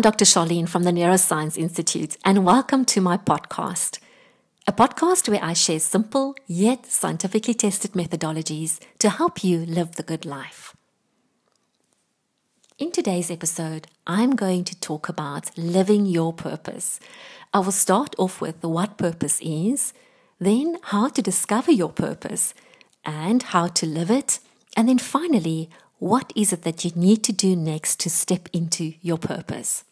I'm Dr. Charlene from the Neuroscience Institute, and welcome to my podcast. A podcast where I share simple yet scientifically tested methodologies to help you live the good life. In today's episode, I'm going to talk about living your purpose. I will start off with what purpose is, then how to discover your purpose, and how to live it, and then finally, what is it that you need to do next to step into your purpose?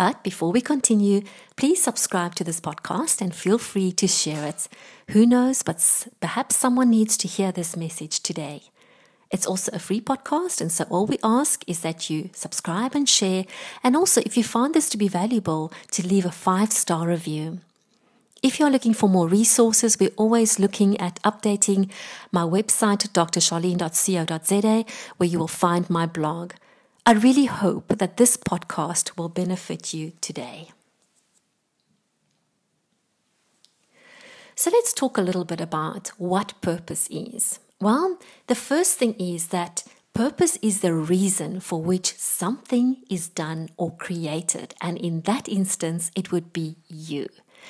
But before we continue, please subscribe to this podcast and feel free to share it. Who knows, but perhaps someone needs to hear this message today. It's also a free podcast, and so all we ask is that you subscribe and share. And also, if you find this to be valuable, to leave a five star review. If you're looking for more resources, we're always looking at updating my website, drcharlene.co.za, where you will find my blog. I really hope that this podcast will benefit you today. So let's talk a little bit about what purpose is. Well, the first thing is that purpose is the reason for which something is done or created. And in that instance, it would be you.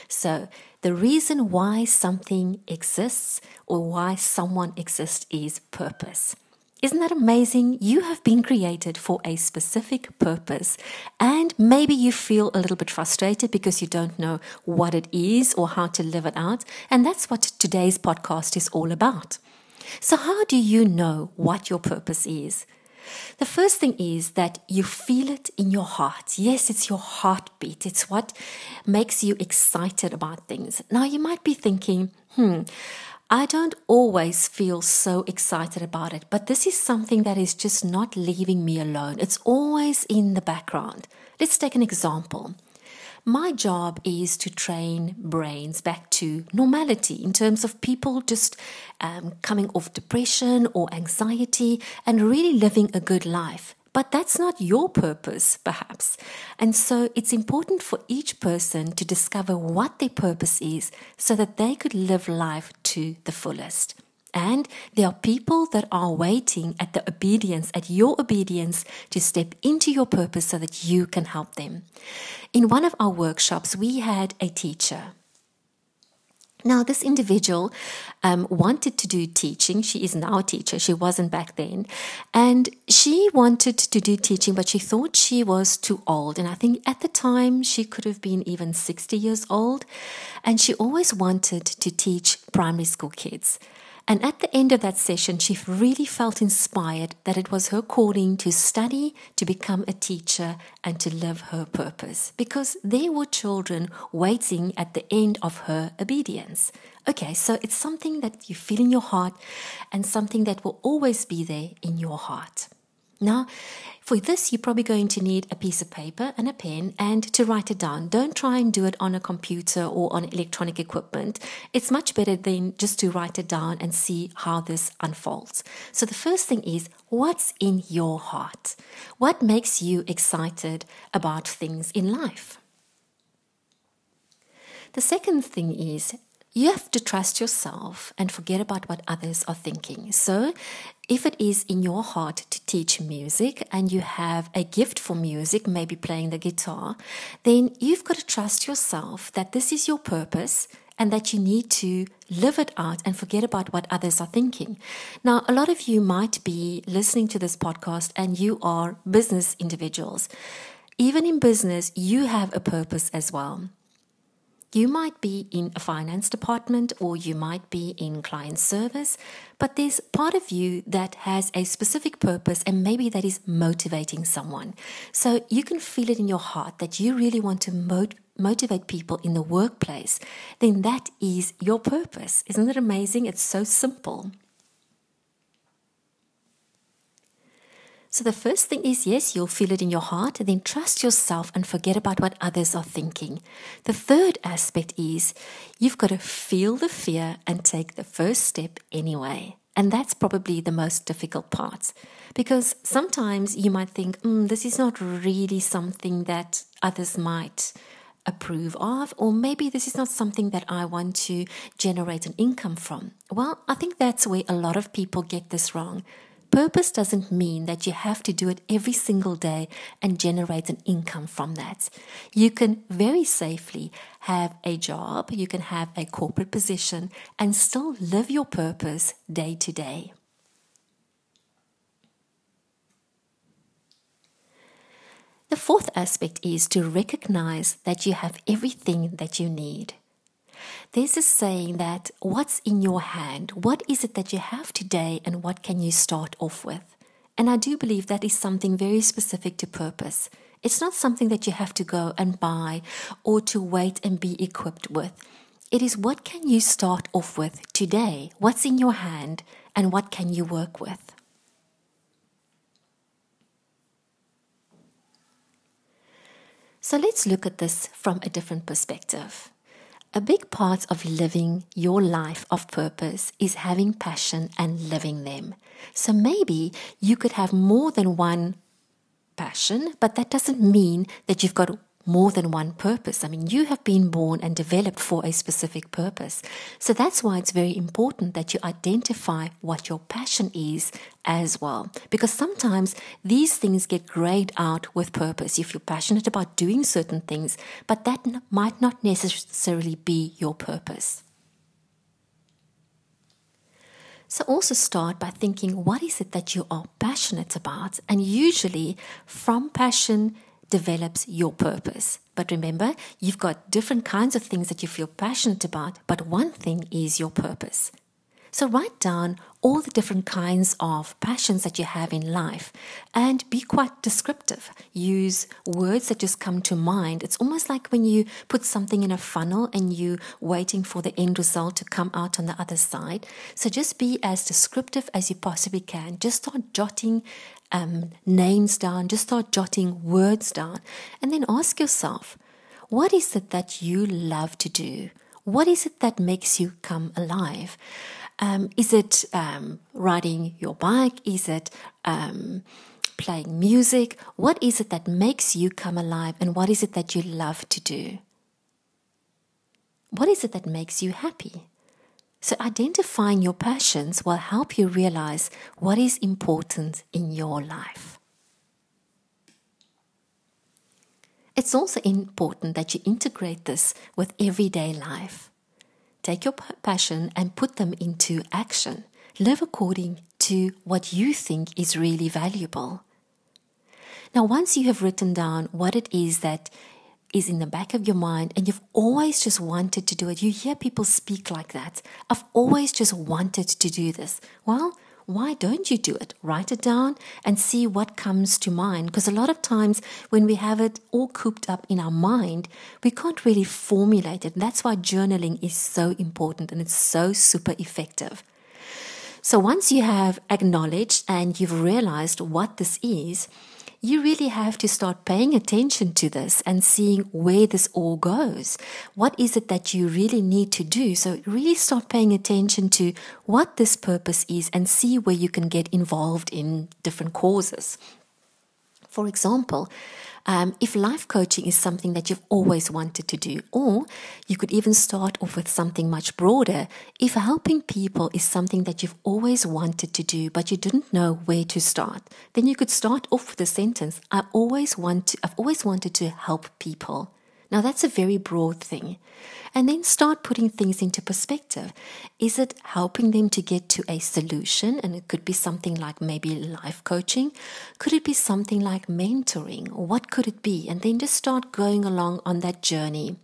So, the reason why something exists or why someone exists is purpose. Isn't that amazing? You have been created for a specific purpose, and maybe you feel a little bit frustrated because you don't know what it is or how to live it out. And that's what today's podcast is all about. So, how do you know what your purpose is? The first thing is that you feel it in your heart. Yes, it's your heartbeat. It's what makes you excited about things. Now, you might be thinking, hmm, I don't always feel so excited about it, but this is something that is just not leaving me alone. It's always in the background. Let's take an example. My job is to train brains back to normality in terms of people just um, coming off depression or anxiety and really living a good life. But that's not your purpose, perhaps. And so it's important for each person to discover what their purpose is so that they could live life to the fullest. And there are people that are waiting at the obedience, at your obedience to step into your purpose so that you can help them. In one of our workshops, we had a teacher. Now, this individual um, wanted to do teaching. She is now a teacher. She wasn't back then. And she wanted to do teaching, but she thought she was too old. And I think at the time she could have been even 60 years old. And she always wanted to teach primary school kids. And at the end of that session, she really felt inspired that it was her calling to study, to become a teacher, and to live her purpose. Because there were children waiting at the end of her obedience. Okay, so it's something that you feel in your heart and something that will always be there in your heart. Now, for this, you're probably going to need a piece of paper and a pen and to write it down. Don't try and do it on a computer or on electronic equipment. It's much better than just to write it down and see how this unfolds. So, the first thing is what's in your heart? What makes you excited about things in life? The second thing is you have to trust yourself and forget about what others are thinking. So, if it is in your heart to teach music and you have a gift for music, maybe playing the guitar, then you've got to trust yourself that this is your purpose and that you need to live it out and forget about what others are thinking. Now, a lot of you might be listening to this podcast and you are business individuals. Even in business, you have a purpose as well. You might be in a finance department or you might be in client service, but there's part of you that has a specific purpose and maybe that is motivating someone. So you can feel it in your heart that you really want to motivate motivate people in the workplace, then that is your purpose. Isn't it amazing? It's so simple. So the first thing is yes, you'll feel it in your heart, and then trust yourself and forget about what others are thinking. The third aspect is you've got to feel the fear and take the first step anyway. And that's probably the most difficult part because sometimes you might think, mm, this is not really something that others might approve of, or maybe this is not something that I want to generate an income from. Well, I think that's where a lot of people get this wrong Purpose doesn't mean that you have to do it every single day and generate an income from that. You can very safely have a job, you can have a corporate position, and still live your purpose day to day. The fourth aspect is to recognize that you have everything that you need. There's is saying that what's in your hand? What is it that you have today and what can you start off with? And I do believe that is something very specific to purpose. It's not something that you have to go and buy or to wait and be equipped with. It is what can you start off with today? What's in your hand and what can you work with? So let's look at this from a different perspective. A big part of living your life of purpose is having passion and living them. So maybe you could have more than one passion, but that doesn't mean that you've got more than one purpose. I mean, you have been born and developed for a specific purpose. So that's why it's very important that you identify what your passion is as well. Because sometimes these things get grayed out with purpose. If you're passionate about doing certain things, but that might not necessarily be your purpose. So also start by thinking what is it that you are passionate about? And usually from passion develops your purpose. But remember, you've got different kinds of things that you feel passionate about, but one thing is your purpose. So write down all the different kinds of passions that you have in life and be quite descriptive. Use words that just come to mind. It's almost like when you put something in a funnel and you waiting for the end result to come out on the other side. So just be as descriptive as you possibly can. Just start jotting um, names down, just start jotting words down, and then ask yourself, what is it that you love to do? What is it that makes you come alive? Um, is it um, riding your bike? Is it um, playing music? What is it that makes you come alive? And what is it that you love to do? What is it that makes you happy? So, identifying your passions will help you realize what is important in your life. It's also important that you integrate this with everyday life. Take your passion and put them into action. Live according to what you think is really valuable. Now, once you have written down what it is that is in the back of your mind and you've always just wanted to do it, you hear people speak like that. I've always just wanted to do this. Well, why don't you do it? Write it down and see what comes to mind. Because a lot of times when we have it all cooped up in our mind, we can't really formulate it. That's why journaling is so important and it's so super effective. So once you have acknowledged and you've realized what this is, you really have to start paying attention to this and seeing where this all goes. What is it that you really need to do? So, really start paying attention to what this purpose is and see where you can get involved in different causes. For example, um, if life coaching is something that you've always wanted to do, or you could even start off with something much broader. If helping people is something that you've always wanted to do, but you didn't know where to start, then you could start off with a sentence I always want to, I've always wanted to help people. Now, that's a very broad thing. And then start putting things into perspective. Is it helping them to get to a solution? And it could be something like maybe life coaching. Could it be something like mentoring? Or what could it be? And then just start going along on that journey.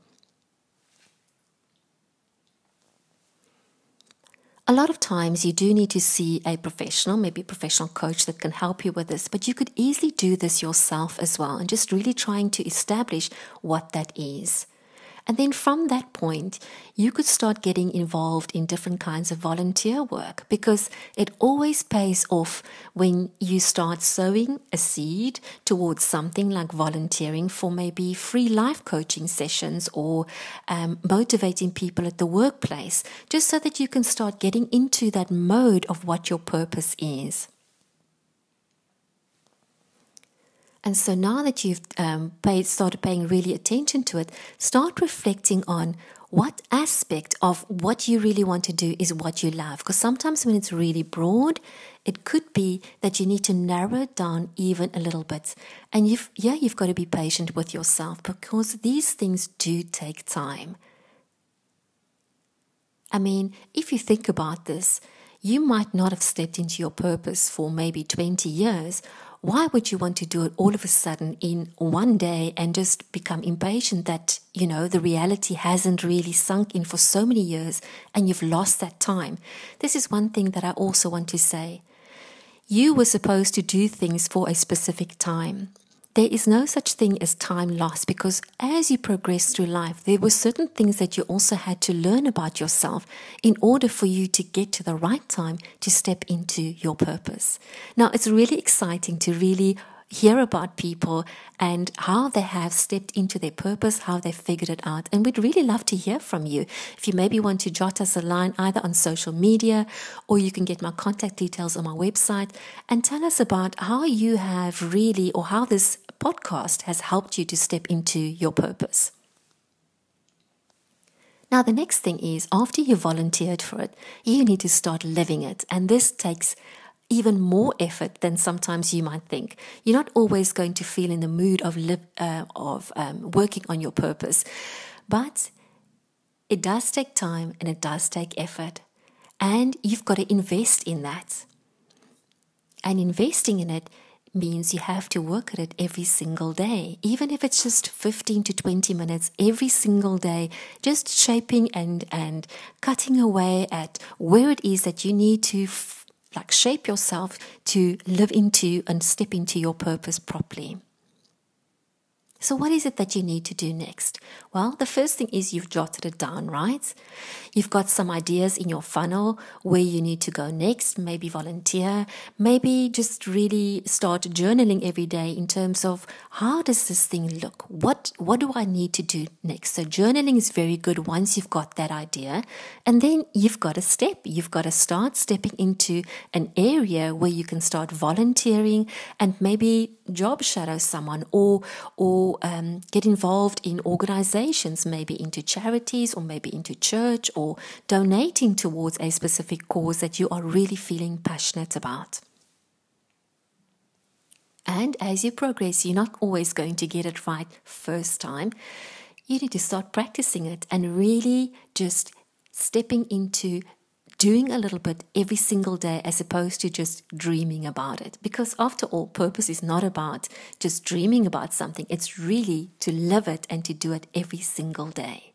A lot of times you do need to see a professional, maybe a professional coach that can help you with this, but you could easily do this yourself as well and just really trying to establish what that is. And then from that point, you could start getting involved in different kinds of volunteer work because it always pays off when you start sowing a seed towards something like volunteering for maybe free life coaching sessions or um, motivating people at the workplace, just so that you can start getting into that mode of what your purpose is. And so now that you've um, paid, started paying really attention to it, start reflecting on what aspect of what you really want to do is what you love. Because sometimes when it's really broad, it could be that you need to narrow it down even a little bit. And you've, yeah, you've got to be patient with yourself because these things do take time. I mean, if you think about this, you might not have stepped into your purpose for maybe 20 years why would you want to do it all of a sudden in one day and just become impatient that, you know, the reality hasn't really sunk in for so many years and you've lost that time? This is one thing that I also want to say. You were supposed to do things for a specific time. There is no such thing as time lost because as you progress through life, there were certain things that you also had to learn about yourself in order for you to get to the right time to step into your purpose. Now, it's really exciting to really hear about people and how they have stepped into their purpose, how they figured it out. And we'd really love to hear from you. If you maybe want to jot us a line either on social media or you can get my contact details on my website and tell us about how you have really or how this podcast has helped you to step into your purpose. Now, the next thing is after you volunteered for it, you need to start living it. And this takes even more effort than sometimes you might think. You're not always going to feel in the mood of live, uh, of um, working on your purpose, but it does take time and it does take effort, and you've got to invest in that. And investing in it means you have to work at it every single day, even if it's just 15 to 20 minutes every single day, just shaping and, and cutting away at where it is that you need to like shape yourself to live into and step into your purpose properly. So, what is it that you need to do next? Well, the first thing is you've jotted it down, right? You've got some ideas in your funnel where you need to go next, maybe volunteer, maybe just really start journaling every day in terms of how does this thing look? What what do I need to do next? So journaling is very good once you've got that idea. And then you've got a step. You've got to start stepping into an area where you can start volunteering and maybe job shadow someone or or um, get involved in organizations, maybe into charities or maybe into church or donating towards a specific cause that you are really feeling passionate about. And as you progress, you're not always going to get it right first time. You need to start practicing it and really just stepping into doing a little bit every single day as opposed to just dreaming about it. Because after all, purpose is not about just dreaming about something, it's really to live it and to do it every single day.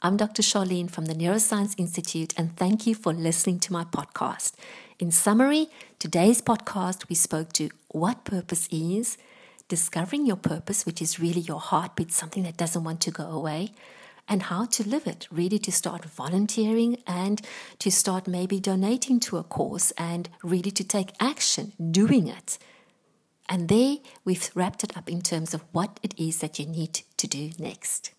I'm Dr. Charlene from the Neuroscience Institute, and thank you for listening to my podcast. In summary, today's podcast, we spoke to what purpose is, discovering your purpose, which is really your heartbeat, something that doesn't want to go away and how to live it, really to start volunteering and to start maybe donating to a cause and really to take action doing it. And there we've wrapped it up in terms of what it is that you need to do next.